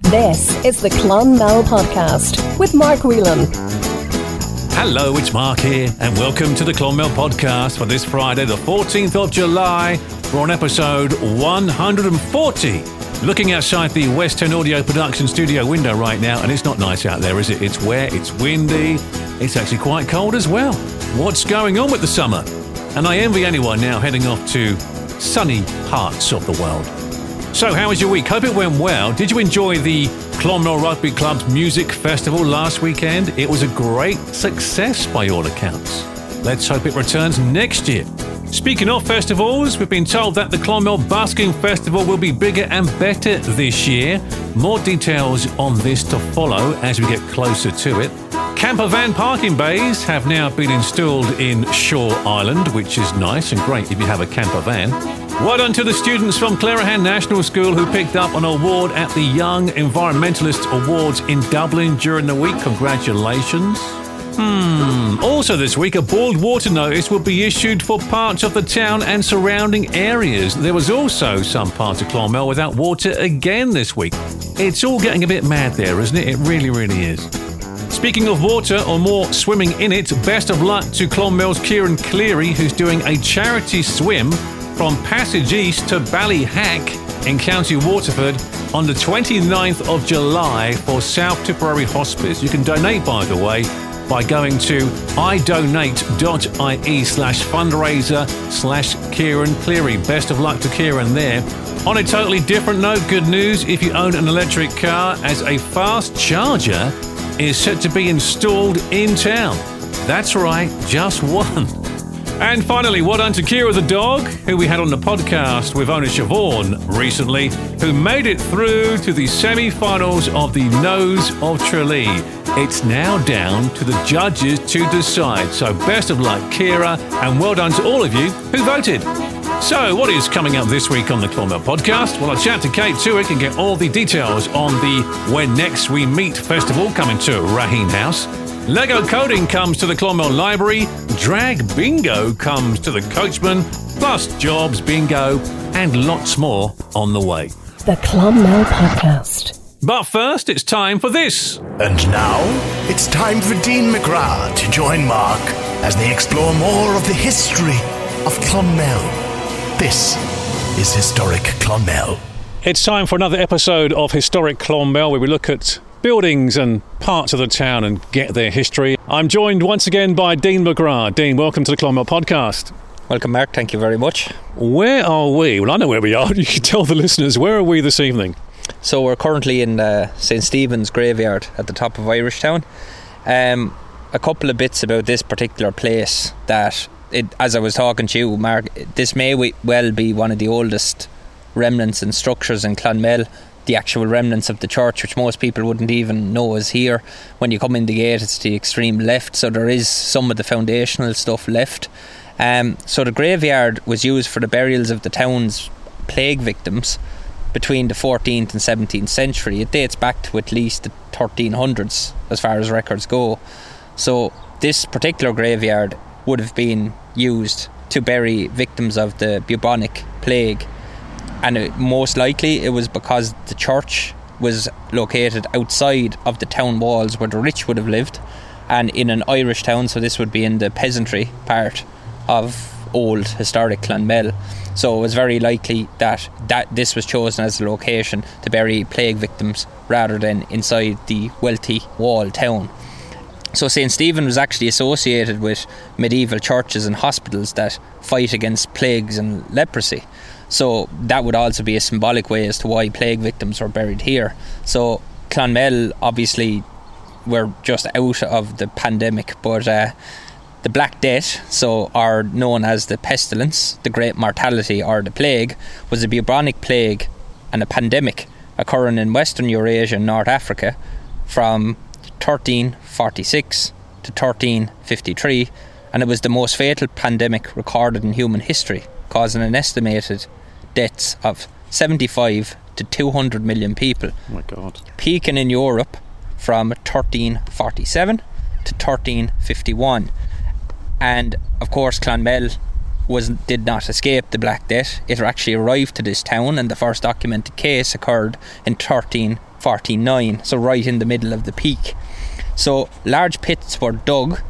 This is the Clonmel Podcast with Mark Whelan. Hello, it's Mark here, and welcome to the Clonmel Podcast for this Friday, the 14th of July. We're on episode 140. Looking outside the West End Audio Production studio window right now, and it's not nice out there, is it? It's wet, it's windy, it's actually quite cold as well. What's going on with the summer? And I envy anyone now heading off to sunny parts of the world. So, how was your week? Hope it went well. Did you enjoy the Clonmel Rugby Club's music festival last weekend? It was a great success by all accounts. Let's hope it returns next year. Speaking of festivals, we've been told that the Clonmel Busking Festival will be bigger and better this year. More details on this to follow as we get closer to it. Camper van parking bays have now been installed in Suir Island, which is nice and great if you have a camper van. Well done to the students from Clerihan National School who picked up an award at the Young Environmentalist Awards in Dublin during the week. Congratulations. Hmm. Also, this week, a boiled water notice will be issued for parts of the town and surrounding areas. There was also some parts of Clonmel without water again this week. It's all getting a bit mad there, isn't it? It really, really is. Speaking of water or more swimming in it, best of luck to Clonmel's Kieran Cleary, who's doing a charity swim from Passage East to Ballyhack in County Waterford on the 29th of July for South Tipperary Hospice. You can donate, by the way, by going to idonate.ie slash fundraiser slash Kieran Cleary. Best of luck to Kieran there. On a totally different note, good news if you own an electric car, as a fast charger is set to be installed in town. That's right, just one. And finally, what done to Kira the dog, who we had on the podcast with owner Siobhan recently, who made it through to the semi finals of the Nose of Tralee. It's now down to the judges to decide. So, best of luck, Kira, and well done to all of you who voted. So, what is coming up this week on the Clonmel podcast? Well, I'll chat to Kate Twohig and get all the details on the When Next We Meet festival coming to Raheen House. Lego coding comes to the Clonmel Library, drag bingo comes to the Coachman, plus jobs bingo, and lots more on the way. The Clonmel Podcast. But first, it's time for this. And now, it's time for Dean McGrath to join Mark as they explore more of the history of Clonmel. This is Historic Clonmel. It's time for another episode of Historic Clonmel where we look at buildings and parts of the town and get their history. I'm joined once again by Dean McGrath. Dean, welcome to the Clonmel podcast. Welcome, Mark. Thank you very much. Where are we? Well, I know where we are. You can tell the listeners. Where are we this evening? So we're currently in uh, St Stephen's graveyard at the top of Irishtown. Um, a couple of bits about this particular place that, it, as I was talking to you, Mark, this may well be one of the oldest remnants and structures in Clonmel the actual remnants of the church, which most people wouldn't even know is here. When you come in the gate, it's the extreme left, so there is some of the foundational stuff left. Um, so the graveyard was used for the burials of the town's plague victims between the 14th and 17th century. It dates back to at least the 1300s as far as records go. So this particular graveyard would have been used to bury victims of the bubonic plague and it, most likely it was because the church was located outside of the town walls where the rich would have lived and in an Irish town so this would be in the peasantry part of old historic Clonmel. So it was very likely that, that this was chosen as the location to bury plague victims rather than inside the wealthy wall town. So St Stephen was actually associated with medieval churches and hospitals that fight against plagues and leprosy so that would also be a symbolic way as to why plague victims were buried here. So Clonmel, obviously, we're just out of the pandemic, but uh, the Black Death, so are known as the pestilence, the Great Mortality, or the plague, was a bubonic plague and a pandemic occurring in Western Eurasia and North Africa from 1346 to 1353, and it was the most fatal pandemic recorded in human history, causing an estimated deaths of 75 to 200 million people. Oh my God. Peaking in Europe from 1347 to 1351. And of course, Clonmel was did not escape the Black Death. It actually arrived to this town, and the first documented case occurred in 1349, so right in the middle of the peak. So large pits were dug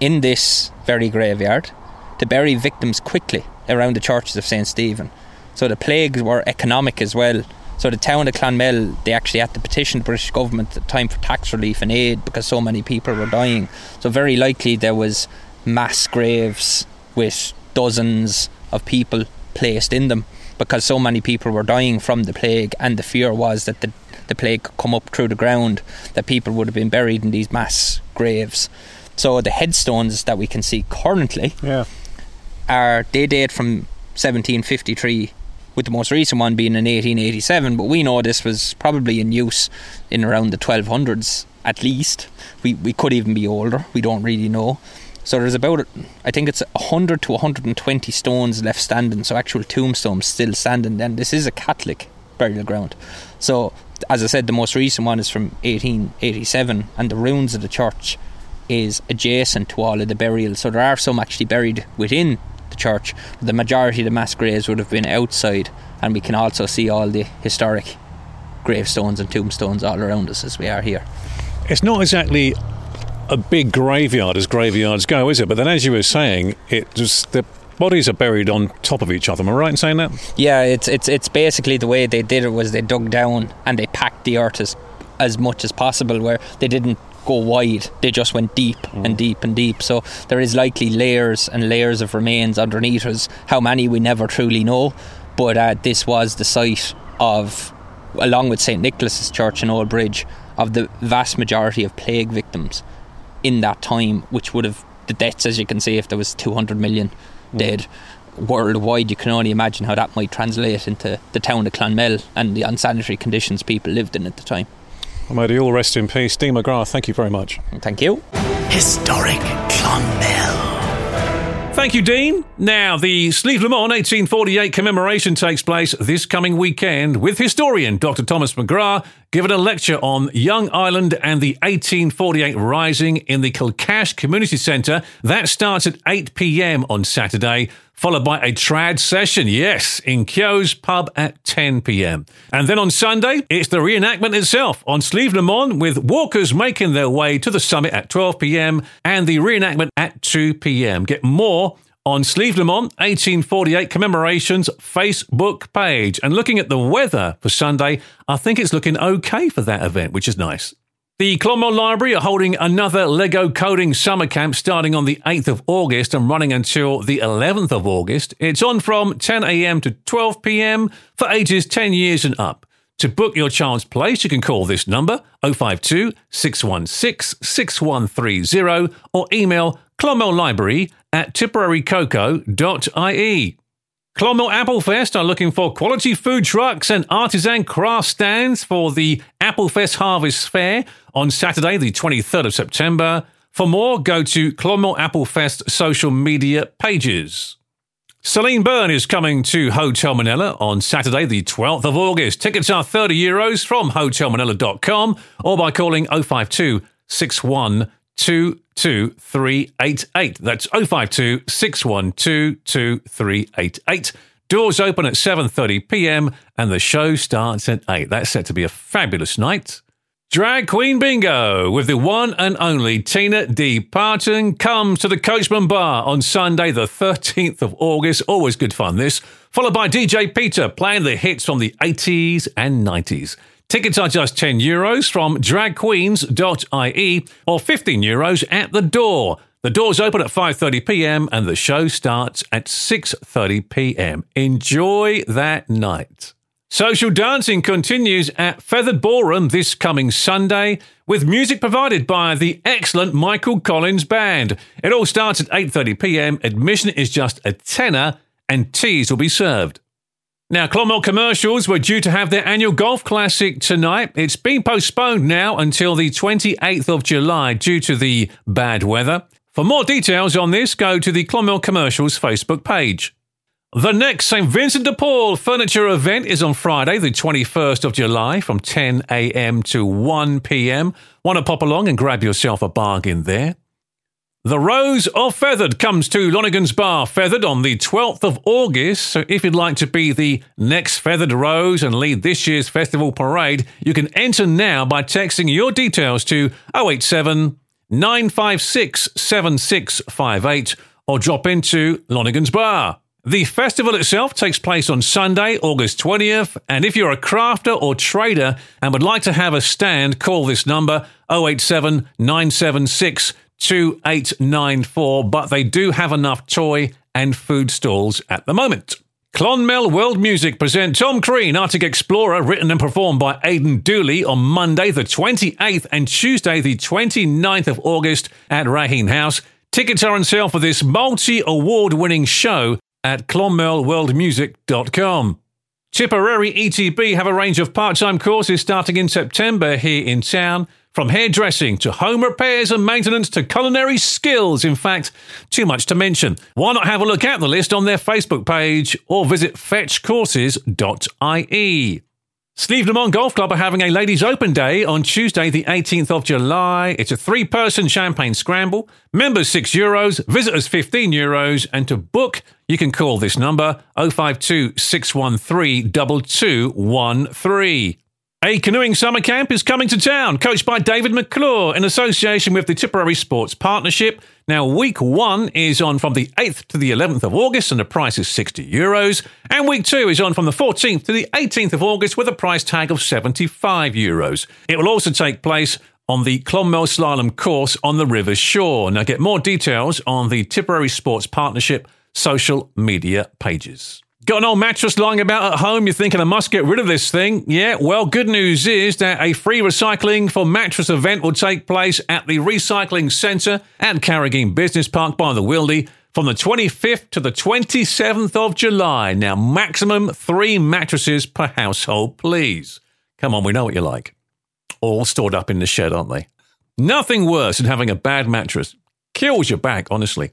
in this very graveyard to bury victims quickly around the churches of St Stephen. So the plagues were economic as well. So the town of Clonmel, they actually had to petition the British government at the time for tax relief and aid because so many people were dying. So very likely there was mass graves with dozens of people placed in them because so many people were dying from the plague and the fear was that the, the plague could come up through the ground that people would have been buried in these mass graves. So the headstones that we can see currently Yeah. are they date from 1753 with the most recent one being in 1887 but we know this was probably in use in around the 1200s at least. We, we could even be older. We don't really know. So there's about I think it's 100 to 120 stones left standing. So actual tombstones still standing and this is a Catholic burial ground. So as I said the most recent one is from 1887 and the ruins of the church is adjacent to all of the burials. So there are some actually buried within the church. The majority of the mass graves would have been outside, and we can also see all the historic gravestones and tombstones all around us as we are here. It's not exactly a big graveyard as graveyards go, is it? But then, as you were saying, it just the bodies are buried on top of each other. Am I right in saying that? Yeah, it's it's it's basically the way they did it was they dug down and they packed the earth as, as much as possible, where they didn't go wide. They just went deep and deep and deep. So there is likely layers and layers of remains underneath us. How many we never truly know, but uh, this was the site of, along with St Nicholas's Church in Old Bridge, of the vast majority of plague victims in that time, which would have the deaths, as you can see, if there was 200 million dead worldwide, you can only imagine how that might translate into the town of Clonmel and the unsanitary conditions people lived in at the time. Well, may they all rest in peace. Dean McGrath, thank you very much. Thank you. Historic Clonmel. Thank you, Dean. Now, the Slievenamon 1848 commemoration takes place this coming weekend with historian Dr. Thomas McGrath giving a lecture on Young Ireland and the 1848 Rising in the Kilcash Community Centre. That starts at 8 pm on Saturday, followed by a trad session, yes, in Kyo's pub at 10 pm. And then on Sunday, it's the reenactment itself on Slievenamon with walkers making their way to the summit at 12 pm and the reenactment at 2 pm. Get more on Slievenamon 1848 commemorations Facebook page. And looking at the weather for Sunday, I think it's looking okay for that event, which is nice. The Clonmel Library are holding another Lego coding summer camp starting on the 8th of August and running until the 11th of August. It's on from 10am to 12pm for ages 10 years and up. To book your child's place, you can call this number 052 616 6130 or email clonmellibrary at tipperarycoco.ie. Clonmel Applefest are looking for quality food trucks and artisan craft stands for the Applefest Harvest Fair on Saturday, the 23rd of September. For more, go to Clonmel Applefest social media pages. Celine Byrne is coming to Hotel Minella on Saturday, the 12th of August. Tickets are 30 euros from hotelminella.com or by calling 052 61 22388. That's 052 612 2388. Doors open at 7:30 p.m. and the show starts at 8. That's set to be a fabulous night. Drag Queen Bingo with the one and only Tina D. Parton comes to the Coachman Bar on Sunday, the 13th of August. Always good fun, this. Followed by DJ Peter playing the hits from the 80s and 90s. Tickets are just 10 euros from dragqueens.ie or 15 euros at the door. The doors open at 5:30 p.m. and the show starts at 6:30 p.m. Enjoy that night. Social dancing continues at Fethard Ballroom this coming Sunday with music provided by the excellent Michael Collins Band. It all starts at 8:30 p.m. Admission is just a tenner and teas will be served. Now, Clonmel Commercials were due to have their annual golf classic tonight. It's been postponed now until the 28th of July due to the bad weather. For more details on this, go to the Clonmel Commercials Facebook page. The next St. Vincent de Paul furniture event is on Friday, the 21st of July from 10 a.m. to 1 p.m. Want to pop along and grab yourself a bargain there? The Rose of Fethard comes to Lonigan's Bar Fethard on the 12th of August. So if you'd like to be the next Fethard Rose and lead this year's festival parade, you can enter now by texting your details to 087 956 7658 or drop into Lonigan's Bar. The festival itself takes place on Sunday, August 20th, and if you're a crafter or trader and would like to have a stand, call this number 087 976 2894, but they do have enough toy and food stalls at the moment. Clonmel World Music present Tom Crean, Arctic Explorer, written and performed by Aidan Dooley on Monday the 28th and Tuesday the 29th of August at Raheen House. Tickets are on sale for this multi award winning show at clonmelworldmusic.com. Tipperary ETB have a range of part time courses starting in September here in town. From hairdressing to home repairs and maintenance to culinary skills. In fact, too much to mention. Why not have a look at the list on their Facebook page or visit fetchcourses.ie? Lamont Golf Club are having a ladies' open day on Tuesday, the 18th of July. It's a three person champagne scramble. Members 6 euros, visitors 15 euros. And to book, you can call this number 052 613 2213. A canoeing summer camp is coming to town, coached by David McClure in association with the Tipperary Sports Partnership. Now, week one is on from the 8th to the 11th of August, and the price is 60 euros. And week two is on from the 14th to the 18th of August with a price tag of 75 euros. It will also take place on the Clonmel Slalom course on the river's shore. Now, get more details on the Tipperary Sports Partnership social media pages. Got an old mattress lying about at home, you're thinking I must get rid of this thing? Yeah, well, good news is that a free recycling for mattress event will take place at the Recycling Centre at Carrigeen Business Park by the Wildy from the 25th to the 27th of July. Now, maximum three mattresses per household, please. Come on, we know what you like. All stored up in the shed, aren't they? Nothing worse than having a bad mattress. Kills your back, honestly.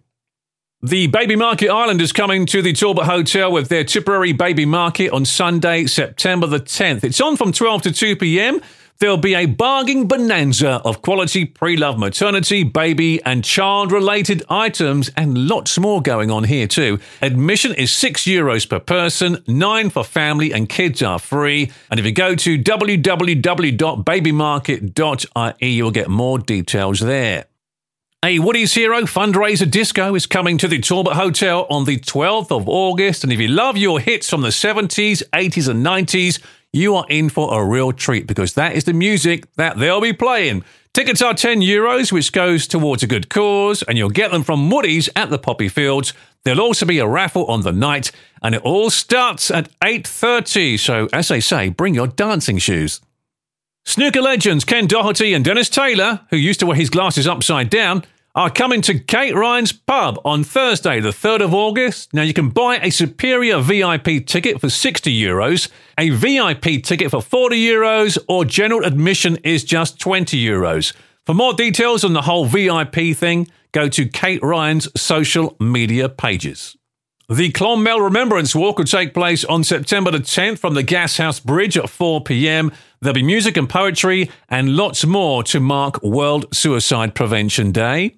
The Baby Market Ireland is coming to the Talbot Hotel with their Tipperary Baby Market on Sunday, September the 10th. It's on from 12 to 2 p.m. There'll be a bargain bonanza of quality pre love maternity, baby, and child related items, and lots more going on here too. Admission is 6 euros per person, 9 for family, and kids are free. And if you go to www.babymarket.ie, you'll get more details there. A Woody's Hero fundraiser disco is coming to the Talbot Hotel on the 12th of August. And if you love your hits from the 70s, 80s, and 90s, you are in for a real treat because that is the music that they'll be playing. Tickets are 10 euros, which goes towards a good cause, and you'll get them from Woody's at the Poppy Fields. There'll also be a raffle on the night, and it all starts at 8.30. So, as they say, bring your dancing shoes. Snooker legends Ken Doherty and Dennis Taylor, who used to wear his glasses upside down, are coming to Kate Ryan's pub on Thursday, the 3rd of August. Now, you can buy a Superior VIP ticket for 60 euros, a VIP ticket for 40 euros, or general admission is just 20 euros. For more details on the whole VIP thing, go to Kate Ryan's social media pages. The Clonmel Remembrance Walk will take place on September the 10th from the Gashouse Bridge at 4 pm. There'll be music and poetry and lots more to mark World Suicide Prevention Day.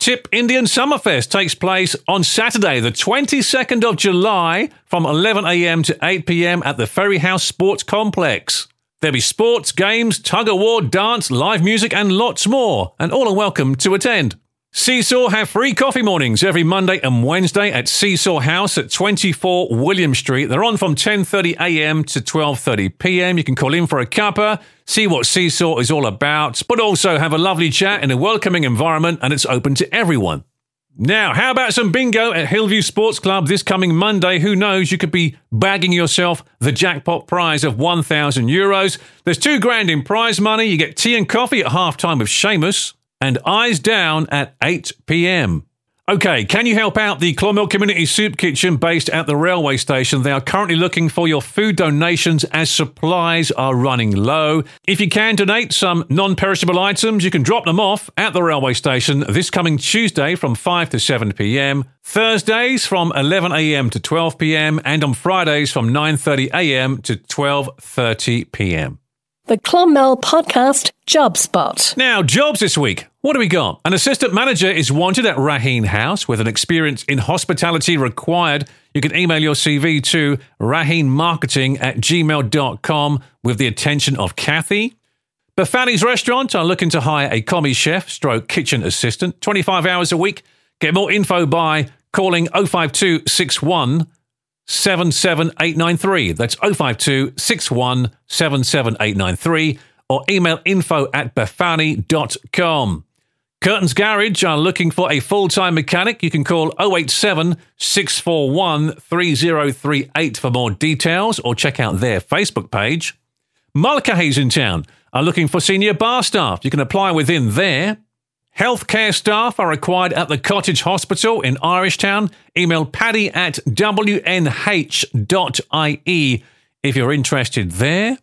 Tip Indian Summerfest takes place on Saturday, the 22nd of July from 11am to 8pm at the Ferry House Sports Complex. There'll be sports, games, tug of war, dance, live music, and lots more, and all are welcome to attend. Seesaw have free coffee mornings every Monday and Wednesday at Seesaw House at 24 William Street. They're on from 10:30 a.m. to 12:30 p.m. You can call in for a cuppa, see what Seesaw is all about, but also have a lovely chat in a welcoming environment and it's open to everyone. Now, how about some bingo at Hillview Sports Club this coming Monday? Who knows? You could be bagging yourself the jackpot prize of 1,000 euros. There's two grand in prize money. You get tea and coffee at half time with Seamus and Eyes Down at 8 pm. Okay, can you help out the Clonmel Community Soup Kitchen based at the railway station? They are currently looking for your food donations as supplies are running low. If you can donate some non perishable items, you can drop them off at the railway station this coming Tuesday from 5 to 7 pm, Thursdays from 11 am to 12 pm, and on Fridays from 9:30 am to 12:30 pm. The Clonmel Podcast Job Spot. Now, jobs this week. What do we got? An assistant manager is wanted at Raheen House with an experience in hospitality required. You can email your CV to raheenmarketing at gmail.com with the attention of Kathy. Befani's Restaurant are looking to hire a commis chef stroke kitchen assistant, 25 hours a week. Get more info by calling 05261 77893. That's 052 61 77893 or email info at befani.com. Curtains Garage are looking for a full time mechanic. You can call 087 641 3038 for more details or check out their Facebook page. Mulcahy's in town are looking for senior bar staff. You can apply within there. Healthcare staff are required at the Cottage Hospital in Irishtown. Email paddy at wnh.ie if you're interested there.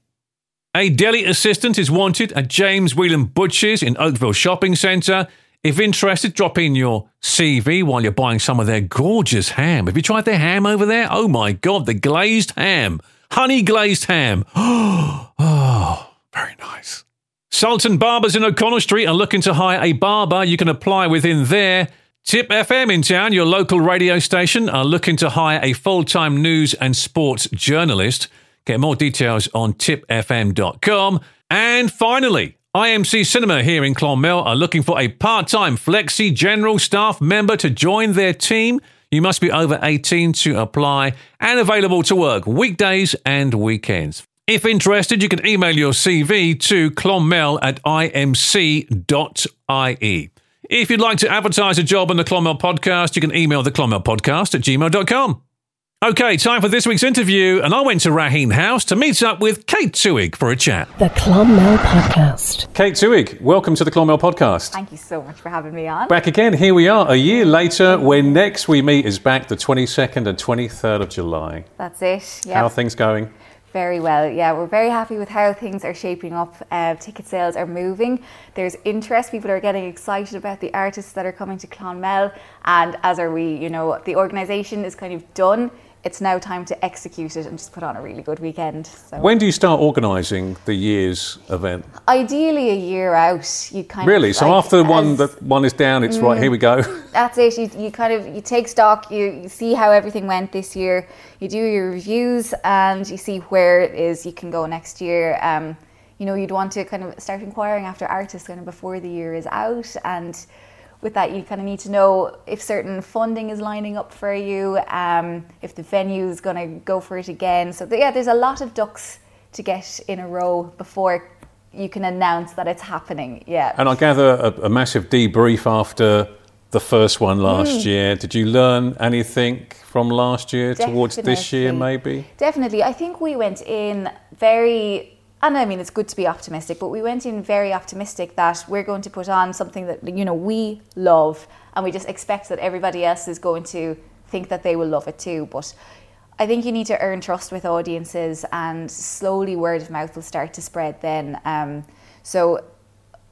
A deli assistant is wanted at James Whelan Butchers in Oakville Shopping Centre. If interested, drop in your CV while you're buying some of their gorgeous ham. Have you tried their ham over there? Oh my God, the glazed ham. Honey glazed ham. Oh, very nice. Sultan Barbers in O'Connell Street are looking to hire a barber. You can apply within there. Tip FM in town, your local radio station, are looking to hire a full time news and sports journalist. Get more details on tipfm.com. And finally, IMC Cinema here in Clonmel are looking for a part time flexi general staff member to join their team. You must be over 18 to apply and available to work weekdays and weekends. If interested, you can email your CV to clonmel at imc.ie. If you'd like to advertise a job on the Clonmel podcast, you can email the Clonmel podcast at gmail.com. Okay, time for this week's interview, and I went to Raheen House to meet up with Kate Twohig for a chat. The Clonmel Podcast. Kate Twohig, welcome to the Clonmel podcast. Thank you so much for having me on. Back again, here we are, a year later, where next we meet is back the 22nd and 23rd of July. That's it. Yeah. How are things going? Very well. Yeah, we're very happy with how things are shaping up. Uh, ticket sales are moving. There's interest. People are getting excited about the artists that are coming to Clonmel, and as are we. You know, the organisation is kind of done. It's now time to execute it and just put on a really good weekend. So When do you start organising the year's event? ideally a year out, you kind Really? of So like, after the one that one is down, it's right, here we go. that's it. You, you kind of you take stock. You, you see how everything went this year. You do your reviews and you see where it is you can go next year. Um, you know, you'd want to kind of start inquiring after artists kind of before the year is out, and with that, you kind of need to know if certain funding is lining up for you, um, if the venue is going to go for it again. So yeah, there's a lot of ducks to get in a row before you can announce that it's happening. Yeah. And I gather a, a massive debrief after the first one last year. Did you learn anything from last year towards this year, maybe? Definitely. I think we went in very, and I mean, it's good to be optimistic, but we went in very optimistic that we're going to put on something that, you know, we love and we just expect that everybody else is going to think that they will love it too. But I think you need to earn trust with audiences and slowly word of mouth will start to spread then. Um, so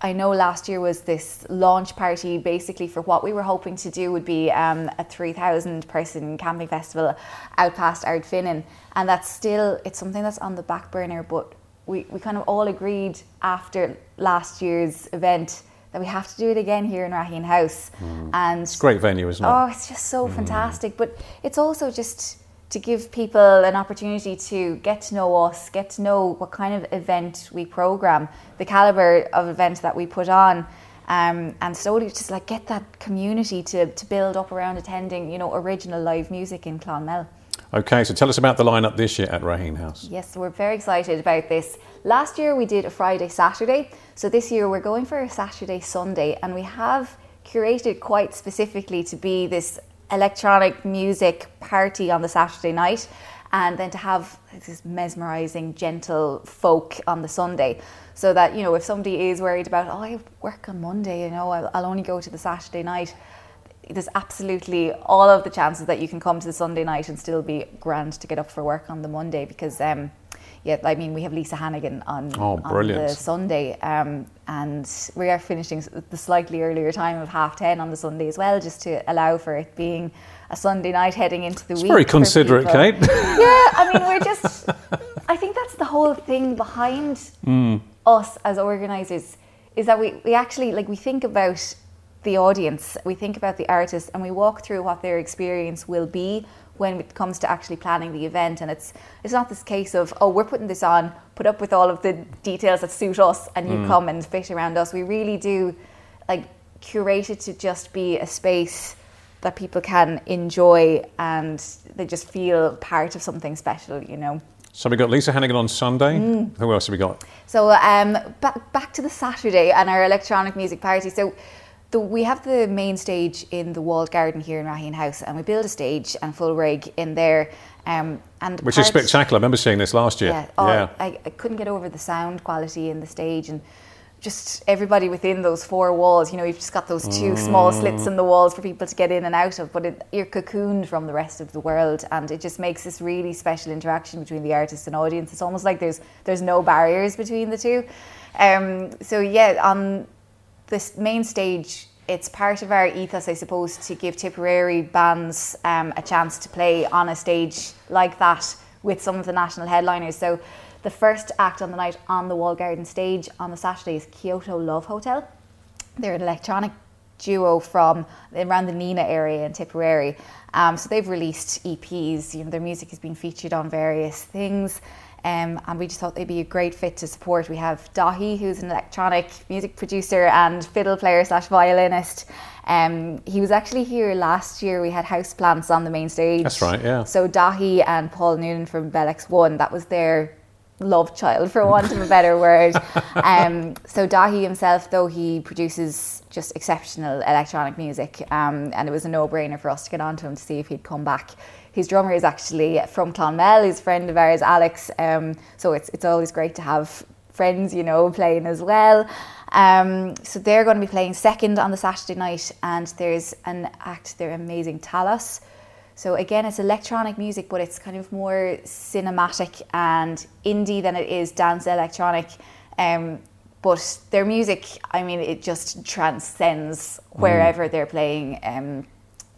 I know last year was this launch party basically for what we were hoping to do would be um, a 3,000 person camping festival out past Ardfinnan. And that's still, it's something that's on the back burner, but we, we kind of all agreed after last year's event that we have to do it again here in Raheen House. And Great venue, isn't it? Oh, it's just so fantastic. But it's also just to give people an opportunity to get to know us, get to know what kind of event we program, the caliber of event that we put on. Um, and slowly just like get that community to, to build up around attending, you know, original live music in Clonmel. Okay, so tell us about the lineup this year at Raheen House. Yes, we're very excited about this. Last year we did a Friday, Saturday. So this year we're going for a Saturday, Sunday, and we have curated quite specifically to be this electronic music party on the Saturday night and then to have this mesmerizing, gentle folk on the Sunday. So that, you know, if somebody is worried about, oh, I work on Monday, you know, I'll, I'll only go to the Saturday night there's absolutely all of the chances that you can come to the Sunday night and still be grand to get up for work on the Monday because um, yeah, I mean we have Lisa Hannigan on, Oh, on the Sunday um, and we are finishing the slightly earlier time of half ten on the Sunday as well just to allow for it being a Sunday night heading into the week. Very considerate. Kate. Yeah, I mean we're just I think that's the whole thing behind us as organisers is that we, we actually like we think about the audience, we think about the artist, and we walk through what their experience will be when it comes to actually planning the event. And it's it's not this case of oh we're putting this on, put up with all of the details that suit us, and you come and fit around us. We really do like curate it to just be a space that people can enjoy and they just feel part of something special, you know. So we got Lisa Hannigan on Sunday. Mm. Who else have we got? So um, back back to the Saturday and our electronic music party. So the, we have the main stage in the walled garden here in Raheen House, and we build a stage and full rig in there. Um, and Which is spectacular. I remember seeing this last year. Yeah, oh, I, I couldn't get over the sound quality in the stage and just everybody within those four walls. You know, you've just got those two small slits in the walls for people to get in and out of, but it, you're cocooned from the rest of the world, and it just makes this really special interaction between the artist and audience. It's almost like there's there's no barriers between the two. Um, so yeah, on this main stage, it's part of our ethos, I suppose, to give Tipperary bands um, a chance to play on a stage like that with some of the national headliners. So, the first act on the night on the Wall Garden stage on the Saturday is Kyoto Love Hotel. They're an electronic duo from around the Nenagh area in Tipperary. Um, so they've released EPs. You know, their music has been featured on various things. Um, and we just thought they'd be a great fit to support. We have Daithí, who's an electronic music producer and fiddle player slash violinist. Um, he was actually here last year. We had houseplants on the main stage. That's right, yeah. So Daithí and Paul Noonan from Bell X1, that was their love child, for want of a better word. Um, so Daithí himself, though, he produces just exceptional electronic music, um, and it was a no-brainer for us to get onto him to see if he'd come back. His drummer is actually from Clonmel. He's a friend of ours, Alex. Um, so it's it's always great to have friends, you know, playing as well. Um, so they're going to be playing second on the Saturday night, and there's an act. They're amazing, Talos. So again, it's electronic music, but it's kind of more cinematic and indie than it is dance electronic. Um, but their music, I mean, it just transcends wherever they're playing. Um,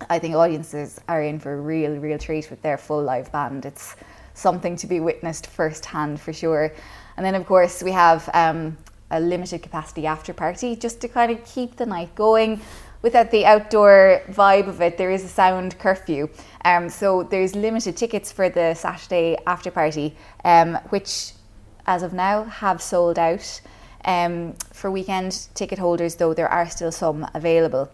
I think audiences are in for a real, real treat with their full live band. It's something to be witnessed firsthand for sure. And then, of course, we have um, a limited capacity after party just to kind of keep the night going. Without the outdoor vibe of it, there is a sound curfew. Um, so there's limited tickets for the Saturday after party, um, which, as of now, have sold out. Um, for weekend ticket holders, though, there are still some available.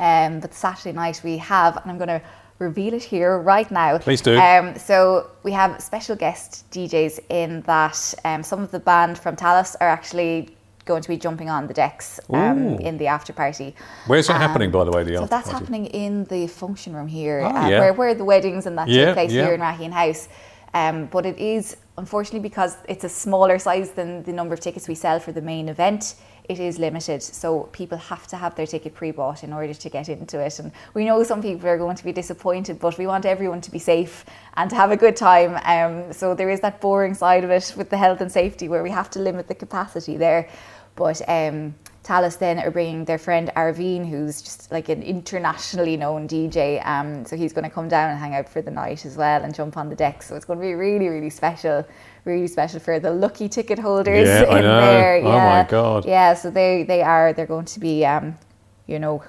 Um, but Saturday night we have, and I'm going to reveal it here right now. Please do. Um, so we have special guest DJs in that um, some of the band from Talos are actually going to be jumping on the decks um, in the after party. Where's that Um, happening, by the way? The So that's party? happening in the function room here, Oh, uh, yeah. where, where the weddings and that Yeah, take place yeah. here in Raheen House. Um, but it is, unfortunately, because it's a smaller size than the number of tickets we sell for the main event, it is limited. So people have to have their ticket pre bought in order to get into it. And we know some people are going to be disappointed, but we want everyone to be safe and to have a good time. Um, so there is that boring side of it with the health and safety where we have to limit the capacity there. But um, Talos then are bringing their friend Arvine, who's just like an internationally known DJ. Um, so he's going to come down and hang out for the night as well and jump on the deck. So it's going to be really, really special, really special for the lucky ticket holders Yeah, I in know. there. Oh my God. Yeah, so they they are they're going to be um, you know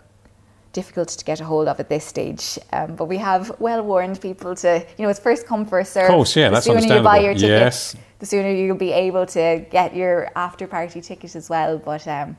difficult to get a hold of at this stage. Um, but we have well warned people to, you know, it's first come first serve. Of course, yeah, the that's sooner you buy your ticket, Yes. the sooner you'll be able to get your after party ticket as well. But um,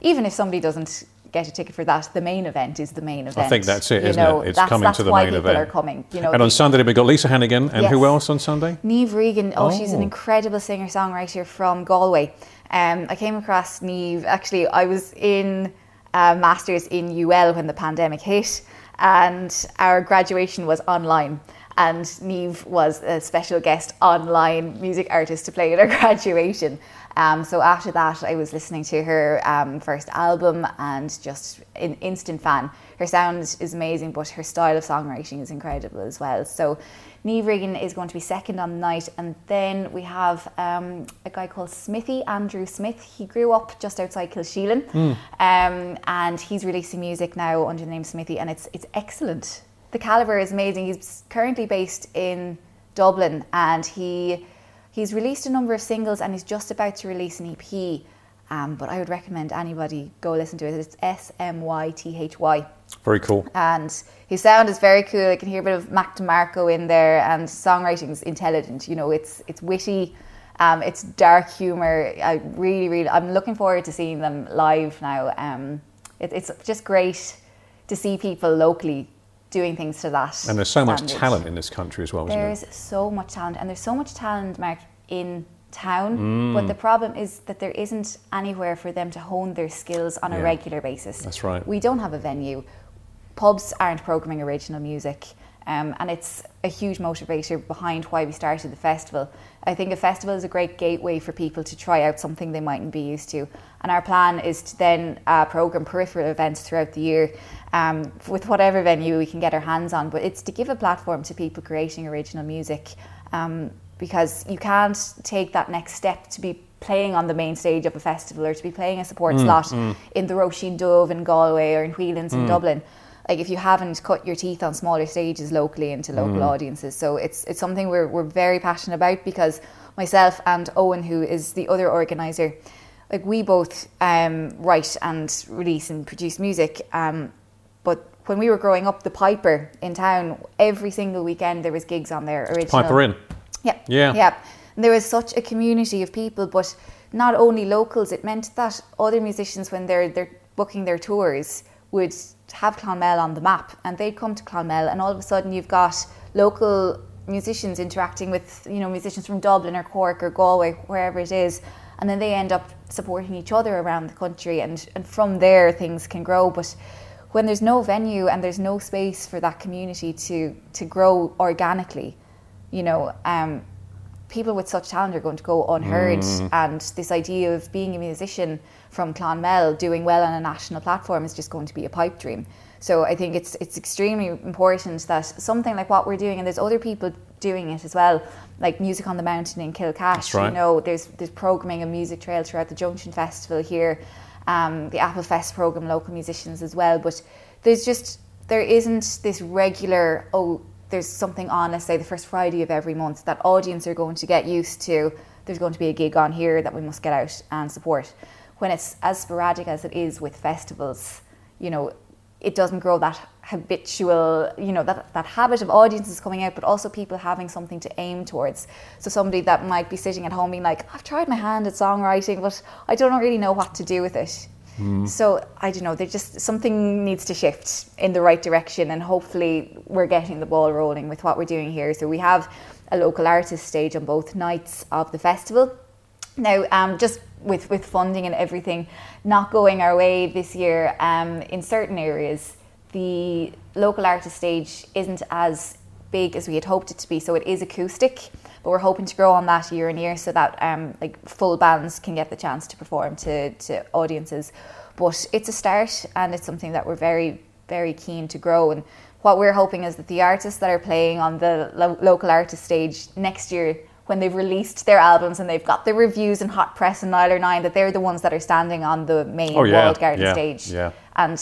even if somebody doesn't get a ticket for that, the main event is the main event. I think that's it, you isn't know, it? It's that's, coming that's to the why main people event. are coming. You know, and on Sunday we've got Lisa Hannigan, and who else on Sunday? Niamh Regan, oh, she's an Oh. incredible singer songwriter from Galway. Um, I came across Niamh, actually, I was in uh, Masters in UL when the pandemic hit, and our graduation was online. And Niamh was a special guest online music artist to play at our graduation. Um, so after that, I was listening to her um, first album and just an instant fan. Her sound is amazing, but her style of songwriting is incredible as well. So Niamh Regan is going to be second on the night, and then we have um, a guy called Smithy, Andrew Smith. He grew up just outside Kilsheelan, um, and he's releasing music now under the name Smithy, and it's it's excellent. The caliber is amazing. He's currently based in Dublin, and he He's released a number of singles and he's just about to release an EP. Um, but I would recommend anybody go listen to it. It's S M Y T H Y. Very cool. And his sound is very cool. I can hear a bit of Mac DeMarco in there, and songwriting's intelligent. You know, it's it's witty, um, it's dark humor. I really, really, I'm looking forward to seeing them live now. Um, it, it's just great to see people locally doing things to that. And there's so much talent in this country as well, isn't There's there? so much talent, and there's so much talent, Mark, in town. Mm. But the problem is that there isn't anywhere for them to hone their skills on Yeah. a regular basis. That's right. We don't have a venue. Pubs aren't programming original music. Um, and it's a huge motivator behind why we started the festival. I think a festival is a great gateway for people to try out something they mightn't be used to. And our plan is to then uh, program peripheral events throughout the year um, with whatever venue we can get our hands on. But it's to give a platform to people creating original music um, because you can't take that next step to be playing on the main stage of a festival or to be playing a support slot in the Roisin Dubh in Galway or in Whelan's in Dublin like if you haven't cut your teeth on smaller stages locally into local audiences. So it's it's something we're we're very passionate about because myself and Owen, who is the other organizer, like we both um, write and release and produce music. Um, but when we were growing up, the Piper in town, every single weekend there was gigs on there. Original Piper in. yeah. Yeah. Yeah. And there was such a community of people, but not only locals, it meant that other musicians, when they're they're booking their tours, would have Clonmel on the map and they'd come to Clonmel and all of a sudden you've got local musicians interacting with, you know, musicians from Dublin or Cork or Galway, wherever it is. And then they end up supporting each other around the country and, and from there things can grow. But when there's no venue and there's no space for that community to to grow organically, you know, um, people with such talent are going to go unheard. And this idea of being a musician from Clonmel doing well on a national platform is just going to be a pipe dream. So I think it's it's extremely important that something like what we're doing, and there's other people doing it as well, like Music on the Mountain in Kilcash. Right. You know, there's there's programming a music trail throughout the Junction Festival here, um, the Apple Fest program, local musicians as well. But there's just there isn't this regular oh there's something on let's say the first Friday of every month that audience are going to get used to. There's going to be a gig on here that we must get out and support. When it's as sporadic as it is with festivals, you know, it doesn't grow that habitual, you know, that, that habit of audiences coming out, but also people having something to aim towards. So somebody that might be sitting at home being like, I've tried my hand at songwriting, but I don't really know what to do with it. Hmm. So I don't know. They just something needs to shift in the right direction, and hopefully we're getting the ball rolling with what we're doing here. So we have a local artist stage on both nights of the festival. Now, um, just with with funding and everything not going our way this year, um, in certain areas, the local artist stage isn't as big as we had hoped it to be. So it is acoustic, but we're hoping to grow on that year and year so that um, like full bands can get the chance to perform to, to audiences. But it's a start and it's something that we're very, very keen to grow. And what we're hoping is that the artists that are playing on the lo- local artist stage next year, when they've released their albums and they've got their reviews in Hot Press and Nialler9, that they're the ones that are standing on the main Oh, yeah, walled garden yeah, stage. yeah. And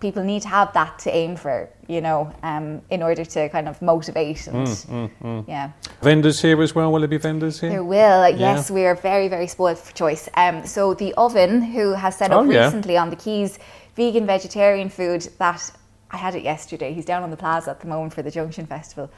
people need to have that to aim for, you know, um, in order to kind of motivate and Mm, yeah. Vendors here as well. Will there be vendors here? There will, yes, we are very, very spoiled for choice. Um, so the oven, who has set up Oh, yeah. recently on the Quays vegan vegetarian food that I had it yesterday. He's down on the plaza at the moment for the Junction Festival.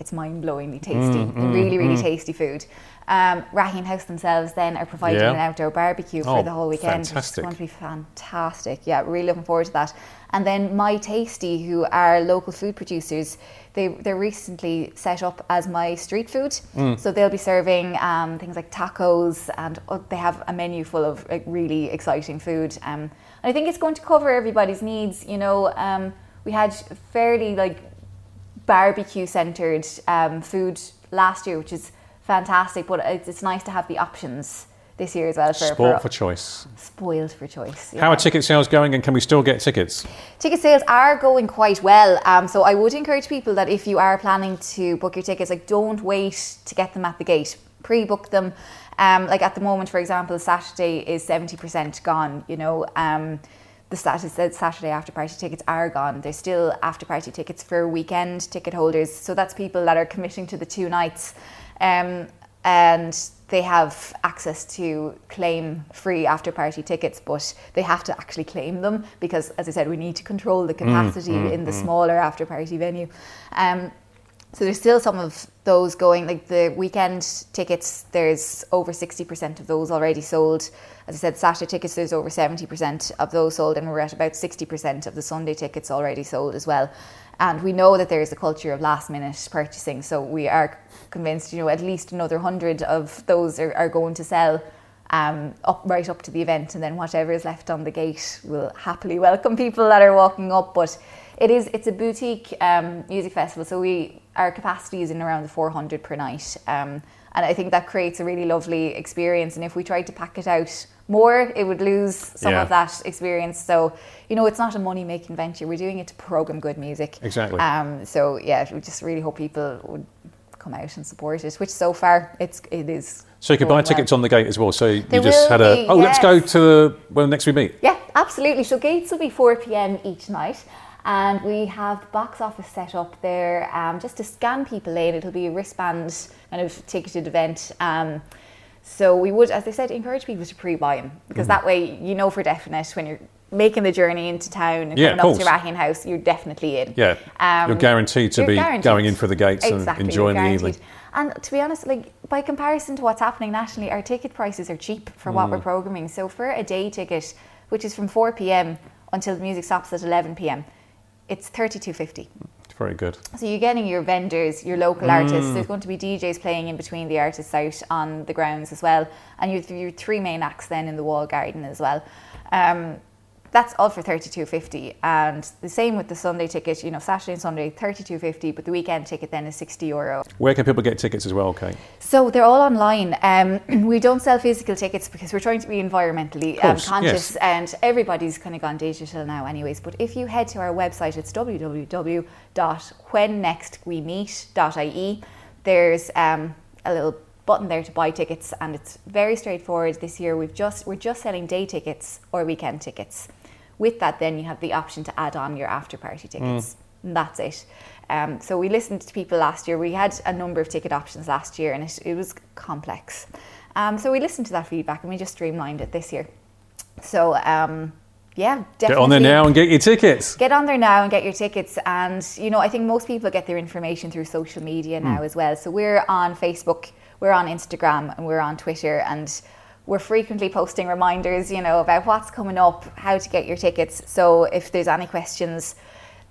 It's mind blowingly tasty, Mm, really, really tasty food. Um, Raheen House themselves then are providing Yeah. an outdoor barbecue for Oh, the whole weekend. fantastic. Which is going to be fantastic. Yeah, really looking forward to that. And then My Tasty, who are local food producers, they they're recently set up as My Street Food. Mm. So they'll be serving um, things like tacos, and uh, they have a menu full of like, really exciting food. Um, and I think it's going to cover everybody's needs. You know, um, we had fairly like barbecue centered um, food last year, which is fantastic. But it's, it's nice to have the options this year as well for, Sport for choice. spoiled for choice. How are ticket sales going, and can we still get tickets? Ticket sales are going quite well. Um, so I would encourage people that if you are planning to book your tickets, like don't wait to get them at the gate. Pre-book them. Um, like at the moment, for example, Saturday is seventy percent gone. You know. Um, the Saturday, Saturday after party tickets are gone. There's still after party tickets for weekend ticket holders. So that's people that are committing to the two nights. Um, and they have access to claim free after party tickets, but they have to actually claim them because, as I said, we need to control the capacity in the smaller after party venue. Um, so there's still some of those going. Like the weekend tickets, there's over 60% of those already sold. As I said, Saturday tickets, there's over 70% of those sold, and we're at about 60% of the Sunday tickets already sold as well. And we know that there is a culture of last minute purchasing, so we are convinced, you know, at least another 100 of those are, are going to sell um, up right up to the event, and then whatever is left on the gate will happily welcome people that are walking up. But it is it's a boutique um, music festival, so we our capacity is in around the 400 per night, um, and I think that creates a really lovely experience. And if we tried to pack it out more, it would lose some Yeah. of that experience. So you know, it's not a money making venture. We're doing it to program good music. Exactly. Um, so yeah, we just really hope people would come out and support it. Which so far it's it is. So you can buy well. tickets on the gate as well. So you There just had a be, oh, let's go to the well next we meet. Yeah, absolutely. So gates will be 4 p.m. each night. And we have the box office set up there um, just to scan people in. It'll be a wristband kind of ticketed event. Um, so we would, as I said, encourage people to pre-buy them because Mm-hmm. that way you know for definite when you're making the journey into town and Yeah, coming up to. Raheen House, you're definitely in. Yeah, Um, you're guaranteed to you're be guaranteed. going in for the gates Exactly, and enjoying the evening. And to be honest, like by comparison to what's happening nationally, our ticket prices are cheap for what Mm. we're programming. So for a day ticket, which is from 4 p.m. until the music stops at 11 p.m., it's 32.50. Very good. So you're getting your vendors, your local artists. There's going to be DJs playing in between the artists out on the grounds as well, and your your three main acts then in the wall garden as well. Um, that's all for thirty two fifty, and the same with the Sunday ticket. You know, Saturday and Sunday thirty two fifty, but the weekend ticket then is sixty euro. Where can people get tickets as well, Kate? So they're all online. Um, we don't sell physical tickets because we're trying to be environmentally um, conscious, yes. and everybody's kind of gone digital now, anyways. But if you head to our website, it's www.whennextwemeet.ie. There's um, a little button there to buy tickets, and it's very straightforward. This year, we've just we're just selling day tickets or weekend tickets. With that, then you have the option to add on your after party tickets. And that's it. Um, so we listened to people last year. We had a number of ticket options last year, and it, it was complex. Um, so we listened to that feedback, and we just streamlined it this year. So um, yeah, definitely Get on there now and get your tickets. get on there now and get your tickets and you know i think most people get their information through social media now as well so we're on facebook we're on instagram and we're on twitter and we're frequently posting reminders you know about what's coming up how to get your tickets. So if there's any questions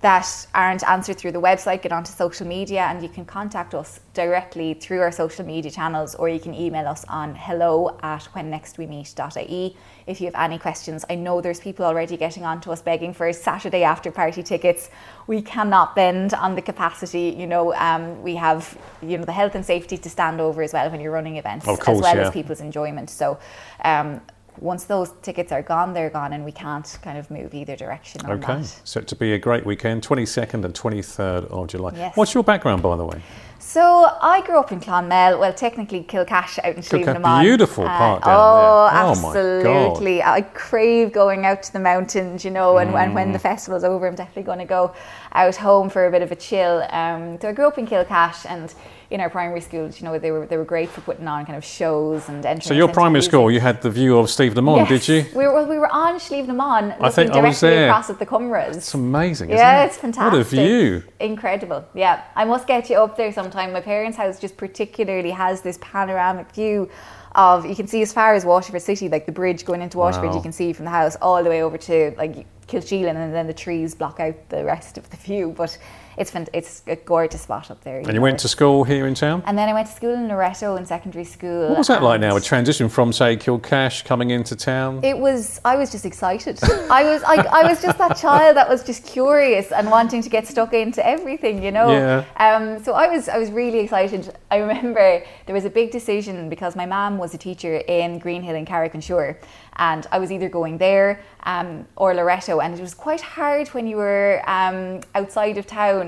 that aren't answered through the website get onto social media and you can contact us directly through our social media channels or you can email us on hello at whennextwemeet.ie if you have any questions. I know there's people already getting on to us begging for Saturday after party tickets. We cannot bend on the capacity. You know, um, we have you know the health and safety to stand over as well when you're running events, course, as well yeah. as people's enjoyment. So. Um, once those tickets are gone, they're gone, and we can't kind of move either direction on Okay, that. so to be a great weekend, 22nd and 23rd of July. Yes. What's your background, by the way? So I grew up in Clonmel, well, technically Kilcash out in Slievenamon. beautiful part down oh, there. Oh, God. absolutely. I crave going out to the mountains, you know, and, and Mm. when the festival's over, I'm definitely going to go out home for a bit of a chill. Um, so I grew up in Kilcash and in our primary schools, you know, they were they were great for putting on kind of shows and entering. So your primary music. school, you had the view of Slievenamon, Yes. did you? We were, well, we were on Slievenamon, looking I think I directly was there. across at the Comeraghs. It's amazing, isn't Yeah, it? it's fantastic. What a view. Incredible. Yeah, I must get you up there sometime. My parents' house just particularly has this panoramic view of you can see as far as Waterford City, like the bridge going into Waterford, Wow. you can see from the house all the way over to like Kilsheelan, and then the trees block out the rest of the view. But it's fant- it's a gorgeous spot up there. And you went to school here in town? And then I went to school in Loreto in secondary school. What was that like now? A transition from, say, Kilcash coming into town? It was. I was just excited. I was. I, I was just that child that was just curious and wanting to get stuck into everything. You know. Yeah. Um. So I was. I was really excited. I remember there was a big decision because my mum was a teacher in Greenhill in Carrick-on-Suir, and I was either going there um, or Loreto, and it was quite hard when you were um, outside of town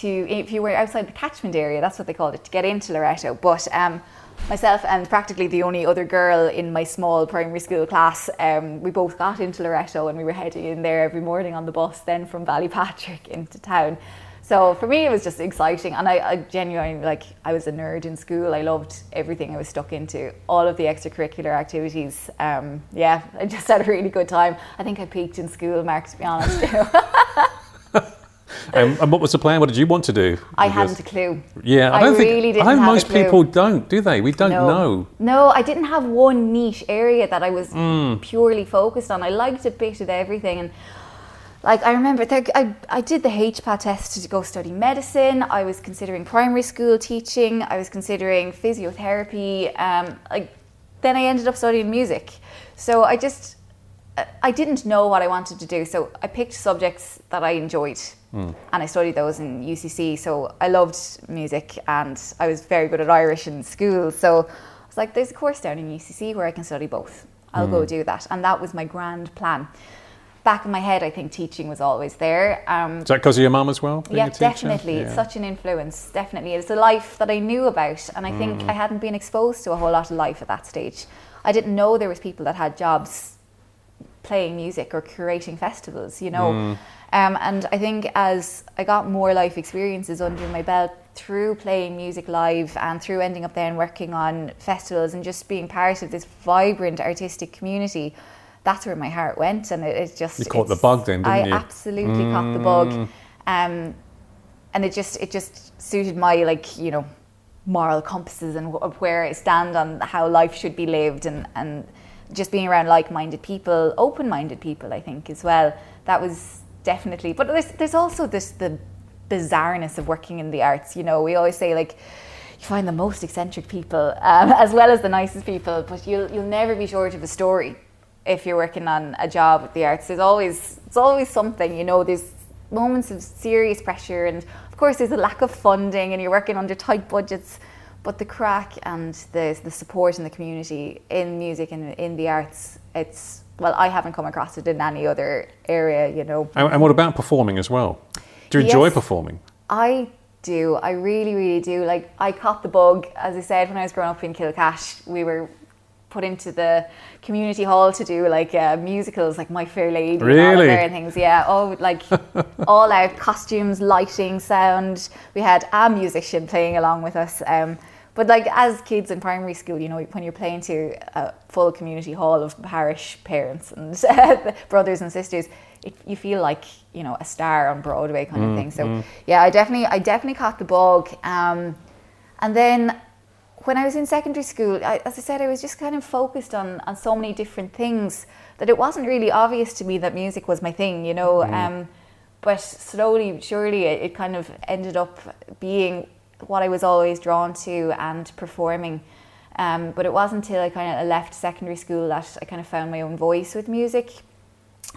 to if you were outside the catchment area. That's what they called it to get into Loreto. But um, myself and practically the only other girl in my small primary school class, um, we both got into Loreto and we were heading in there every morning on the bus then from Ballypatrick into town. So for me, it was just exciting, and I, I genuinely like. I was a nerd in school. I loved everything I was stuck into, all of the extracurricular activities. Um, yeah, I just had a really good time. I think I peaked in school, Mark. To be honest, Um, and what was the plan? What did you want to do? I hadn't a clue. Yeah, I I don't think. really didn't I think most people don't, do they? We don't know. No, I didn't have one niche area that I was Hmm. purely focused on. I liked a bit of everything, and like I remember, there, I I did the HPAT test to go study medicine. I was considering primary school teaching. I was considering physiotherapy. Um, like then I ended up studying music. So I just I didn't know what I wanted to do, so I picked subjects that I enjoyed, and I studied those in UCC. So I loved music, and I was very good at Irish in school. So I was like, "There's a course down in UCC where I can study both. I'll go do that," and that was my grand plan. Back in my head, I think teaching was always there. Um, Is that because of your mum as well? yeah, definitely. It's Yeah. such an influence. Definitely, it's a life that I knew about, and I think Mm. I hadn't been exposed to a whole lot of life at that stage. I didn't know there was people that had jobs playing music or curating festivals, you know. Mm. Um, and I think as I got more life experiences under my belt through playing music live and through ending up then working on festivals and just being part of this vibrant artistic community, that's where my heart went. And it, it just You caught the bug then, didn't I you? Mm. absolutely caught the bug. Um, and it just it just suited my like you know moral compasses and wh- where I stand on how life should be lived and and just being around like-minded people, open-minded people. I think as well. That was definitely. But there's there's also this the bizarreness of working in the arts. You know, we always say like. You find the most eccentric people um, as well as the nicest people, but you'll you'll never be short of a story if you're working on a job with the arts. There's always it's always something, you know. There's moments of serious pressure, and of course, there's a lack of funding, and you're working under tight budgets. But the crack and the the support in the community in music and in the arts, it's well, I haven't come across it in any other area, you know. And, and what about performing as well? Do you enjoy performing? I do. I really, really do. Like I caught the bug, as I said, when I was growing up in Kilcash. We were put into the community hall to do like uh, musicals, like My Fair Lady, and all Really? their things. Yeah. Oh, like all out costumes, lighting, sound. We had a musician playing along with us. Um, but like as kids in primary school, you know, when you're playing to a full community hall of parish parents and brothers and sisters, it, you feel like you know a star on Broadway kind of thing. So yeah, I definitely, I definitely caught the bug. Um, and then when I was in secondary school, I, as I said, I was just kind of focused on on so many different things that it wasn't really obvious to me that music was my thing. You know. Um, but slowly, surely, it, it kind of ended up being what I was always drawn to and performing. Um, but it wasn't until I kind of left secondary school that I kind of found my own voice with music.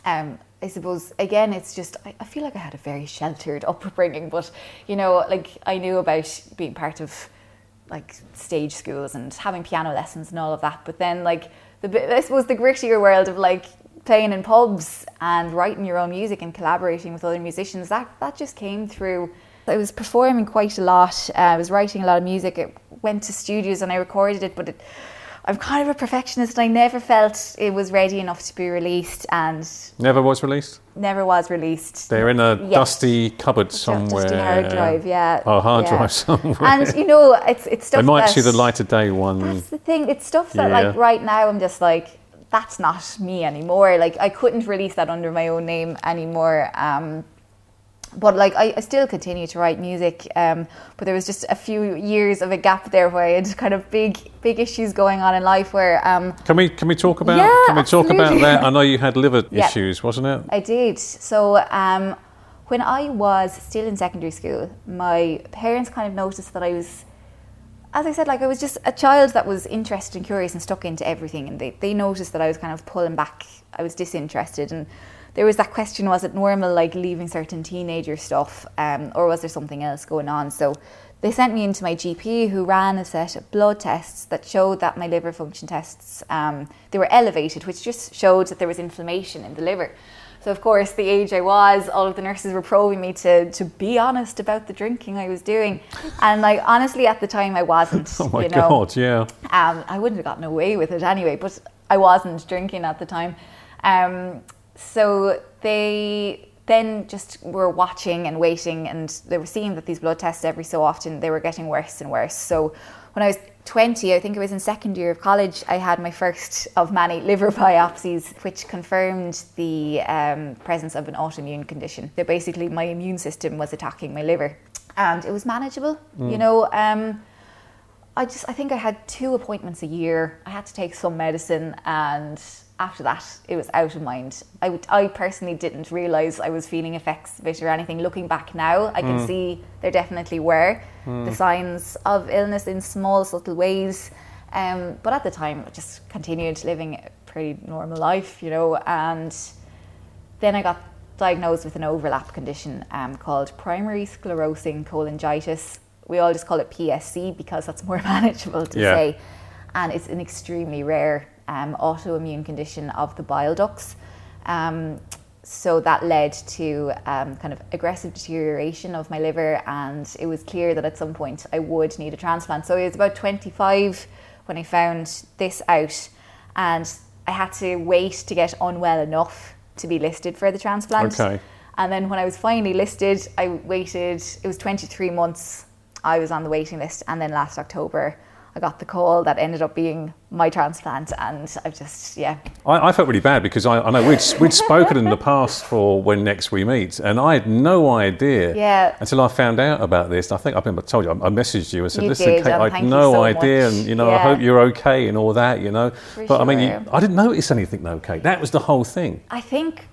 Um, I suppose again, it's just I, I feel like I had a very sheltered upbringing, but you know, like I knew about being part of like stage schools and having piano lessons and all of that. But then, like the I suppose the grittier world of like playing in pubs and writing your own music and collaborating with other musicians that that just came through. I was performing quite a lot. Uh, I was writing a lot of music. I went to studios and I recorded it, but it, I'm kind of a perfectionist. and I never felt it was ready enough to be released, and Never was released. never was released. They're in a Yes. dusty cupboard somewhere. Dusty hard drive, yeah. Oh, hard yeah. drive somewhere. And you know, it's it's stuff they might that, see the light of day one. That's the thing. It's stuff that Yeah. like right now I'm just like that's not me anymore. Like I couldn't release that under my own name anymore. Um, but like I, I still continue to write music. Um, but there was just a few years of a gap there where I had kind of big big issues going on in life where um, Can we can we talk about Yeah, can we talk about that? I know you had liver Yeah. issues, wasn't it? I did. So um, when I was still in secondary school, my parents kind of noticed that I was, as I said, like I was just a child that was interested and curious and stuck into everything. And they, they noticed that I was kind of pulling back. I was disinterested. And there was that question, was it normal, like leaving certain teenager stuff? Um, or was there something else going on? So they sent me into my GP who ran a set of blood tests that showed that my liver function tests, um, they were elevated, which just showed that there was inflammation in the liver. So of course, the age I was, all of the nurses were probing me to to be honest about the drinking I was doing, and like honestly, at the time I wasn't. Oh my you know? god, yeah. Um, I wouldn't have gotten away with it anyway, but I wasn't drinking at the time. Um, so they then just were watching and waiting, and they were seeing that these blood tests every so often they were getting worse and worse. So when I was 20, I think it was in second year of college, I had my first of many liver biopsies, which confirmed the um, presence of an autoimmune condition. That basically my immune system was attacking my liver, and it was manageable. You know. Um, I just I think I had two appointments a year. I had to take some medicine and after that it was out of mind. I would, I personally didn't realize I was feeling effects of it or anything. Looking back now, I can see there definitely were the signs of illness in small subtle ways. Um, but at the time, I just continued living a pretty normal life, you know, and then I got diagnosed with an overlap condition um, called primary sclerosing cholangitis. We all just call it PSC because that's more manageable to Yeah. say. And it's an extremely rare um, autoimmune condition of the bile ducts. Um, so that led to um, kind of aggressive deterioration of my liver, and it was clear that at some point I would need a transplant. So it was about 25 when I found this out, and I had to wait to get unwell enough to be listed for the transplant. Okay. And then when I was finally listed, I waited, it was 23 months I was on the waiting list. And then last October, I got the call that ended up being my transplant. And I've just, yeah, I, I felt really bad because I, I know we'd, we'd spoken in the past for when next we meet, and I had no idea Yeah. until I found out about this. I think I remember I told you, I, messaged you and said, You "Listen, did, Kate, I had no so idea, much. and you know, I hope you're okay and all that, you know." For but I mean, you. I didn't notice anything, though, Kate. That was the whole thing. I think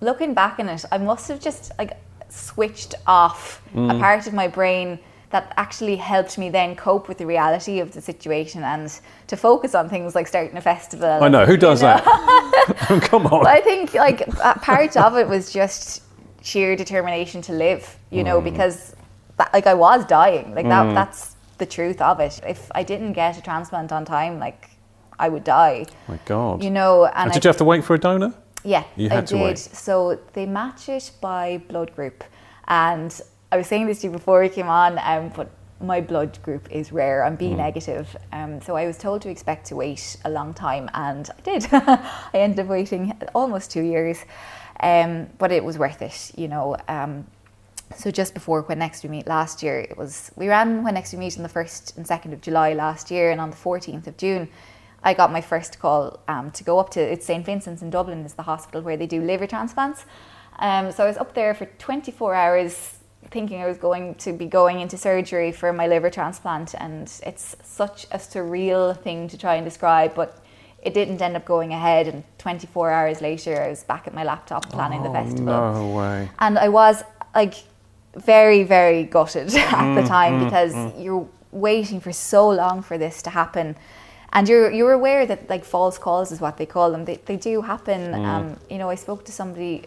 looking back on it, I must have just like switched off Mm. a part of my brain that actually helped me then cope with the reality of the situation and to focus on things like starting a festival. I know who does that. Come on. But I think like part of it was just sheer determination to live, you know, mm. because that, like I was dying. Like that mm. that's the truth of it. If I didn't get a transplant on time, like I would die. My God. You know, and And I, did you have to wait for a donor? yeah, You I had to did. wait. So they match it by blood group, and I was saying this to you before we came on, um, but my blood group is rare. I'm Mm. B negative, um, so I was told to expect to wait a long time, and I did. I ended up waiting almost two years, um, but it was worth it, you know. Um, so just before when next we meet last year, it was we ran when next we meet on the first and second of July last year, and on the fourteenth of June, I got my first call um, to go up to it's St Vincent's in Dublin is the hospital where they do liver transplants. Um, so I was up there for twenty four hours, thinking I was going to be going into surgery for my liver transplant, and it's such a surreal thing to try and describe, but. It didn't end up going ahead, and 24 hours later, I was back at my laptop planning the festival Oh, No way. and I was like very very gutted at Mm, the time because you're waiting for so long for this to happen and you're you're aware that like false calls is what they call them they, they do happen Mm. um, you know I spoke to somebody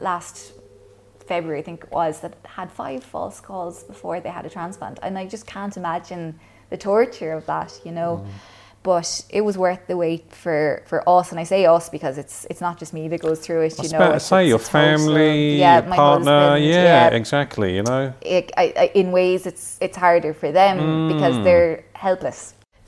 last February I think it was that had five false calls before they had a transplant and I just can't imagine the torture of that you know Mm. but it was worth the wait for, for us, and I say us because it's it's not just me that goes through it. I You know, about to say your family, yeah, your my partner. husband, yeah, exactly. You know. it, I, I, in ways it's it's harder for them Mm. because they're helpless.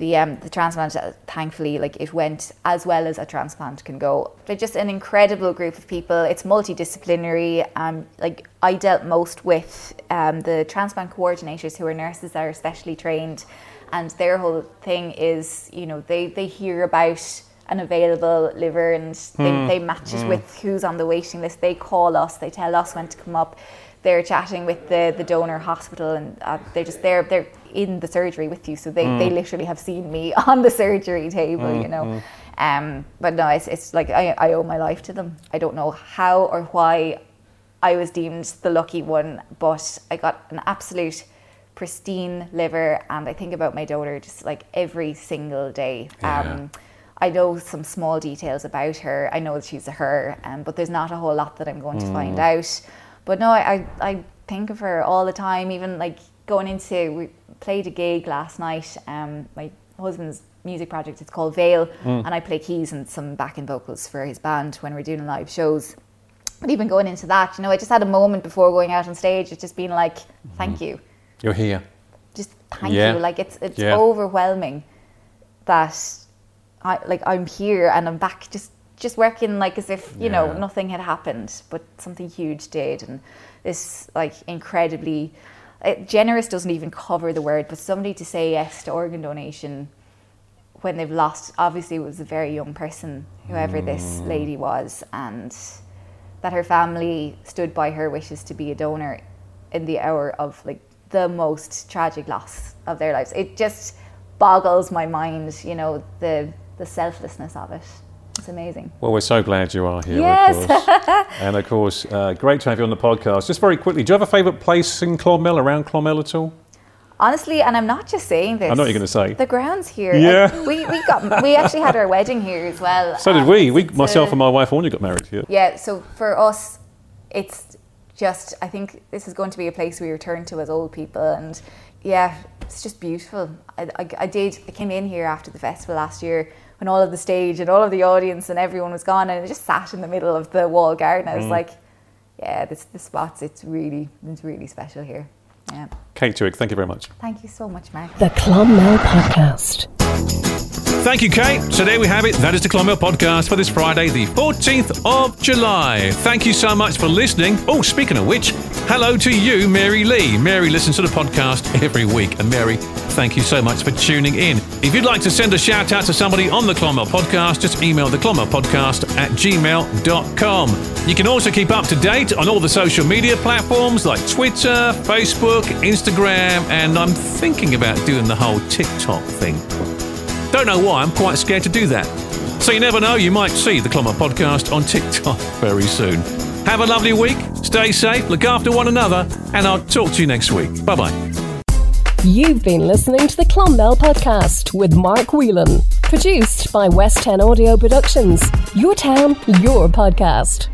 The um the transplant, uh, thankfully, like it went as well as a transplant can go. They're just an incredible group of people. It's multidisciplinary. Um, like I dealt most with um the transplant coordinators who are nurses that are specially trained, and their whole thing is you know they they hear about an available liver and they, they match it with who's on the waiting list. They call us, they tell us when to come up. They're chatting with the, the donor hospital and uh, they're just there, they're in the surgery with you. So they, they literally have seen me on the surgery table, you know. Um, but no, it's, it's like I, I owe my life to them. I don't know how or why I was deemed the lucky one, but I got an absolute pristine liver and I think about my daughter just like every single day. Um, I know some small details about her. I know that she's a her, um, but there's not a whole lot that I'm going to find out. But no, I, I, I think of her all the time, even like going into, we played a gig last night. Um, my husband's music project, it's called Veil, and I play keys and some backing vocals for his band when we're doing live shows. But even going into that, you know, I just had a moment before going out on stage, it's just been like, thank you You're here. just thank Yeah. you. Like it's it's Yeah. overwhelming that I like I'm here and I'm back just just working like as if you know nothing had happened, but something huge did, and this like incredibly uh, generous doesn't even cover the word, but somebody to say yes to organ donation when they've lost. Obviously, it was a very young person, whoever this Mm. lady was, and that her family stood by her wishes to be a donor in the hour of like the most tragic loss of their lives. It just boggles my mind, you know, the the selflessness of it. It's amazing. Well, we're so glad you are here, Yes. of and of course, uh, great to have you on the podcast. Just very quickly, do you have a favourite place in Clonmel, around Clonmel at all? Honestly, and I'm not just saying this. I know what you're gonna say. The grounds here. Yeah. like, we, we got we actually had our wedding here as well. So did we. We, myself and my wife, Anya, got married here. Yeah, so for us, it's just, I think this is going to be a place we return to as old people. And yeah, it's just beautiful. I, I, I did, I came in here after the festival last year when all of the stage and all of the audience and everyone was gone. And I just sat in the middle of the wall garden. I was mm. like, yeah, this, this spot's, it's really, it's really special here. Yeah. Kate Twohig, thank you very much. Thank you so much, Mark. The Clonmel Podcast. Thank you, Kate. So there we have it. That is the Clonmel podcast for this Friday, the 14th of July. Thank you so much for listening. Oh, speaking of which, hello to you, Mary Lee. Mary listens to the podcast every week. And Mary, thank you so much for tuning in. If you'd like to send a shout out to somebody on the Clonmel podcast, just email the Clonmel podcast at gmail.com. You can also keep up to date on all the social media platforms like Twitter, Facebook, Instagram, and I'm thinking about doing the whole TikTok thing. Don't know why, I'm quite scared to do that. So you never know, you might see the Clonmel podcast on TikTok very soon. Have a lovely week, stay safe, look after one another, and I'll talk to you next week. Bye bye. You've been listening to the Clonmel Podcast with Mark Whelan. Produced by West 10 Audio Productions. Your town, your podcast.